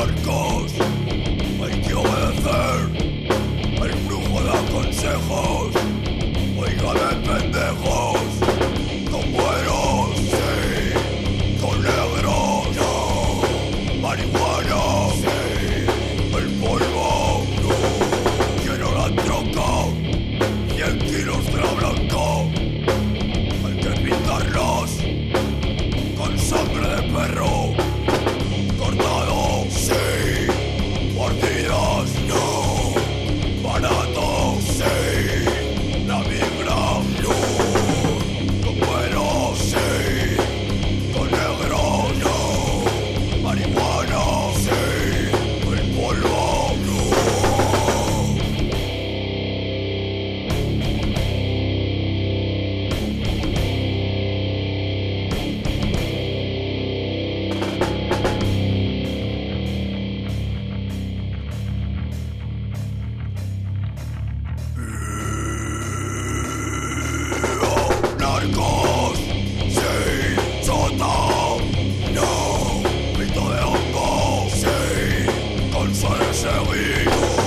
arcos. shall we?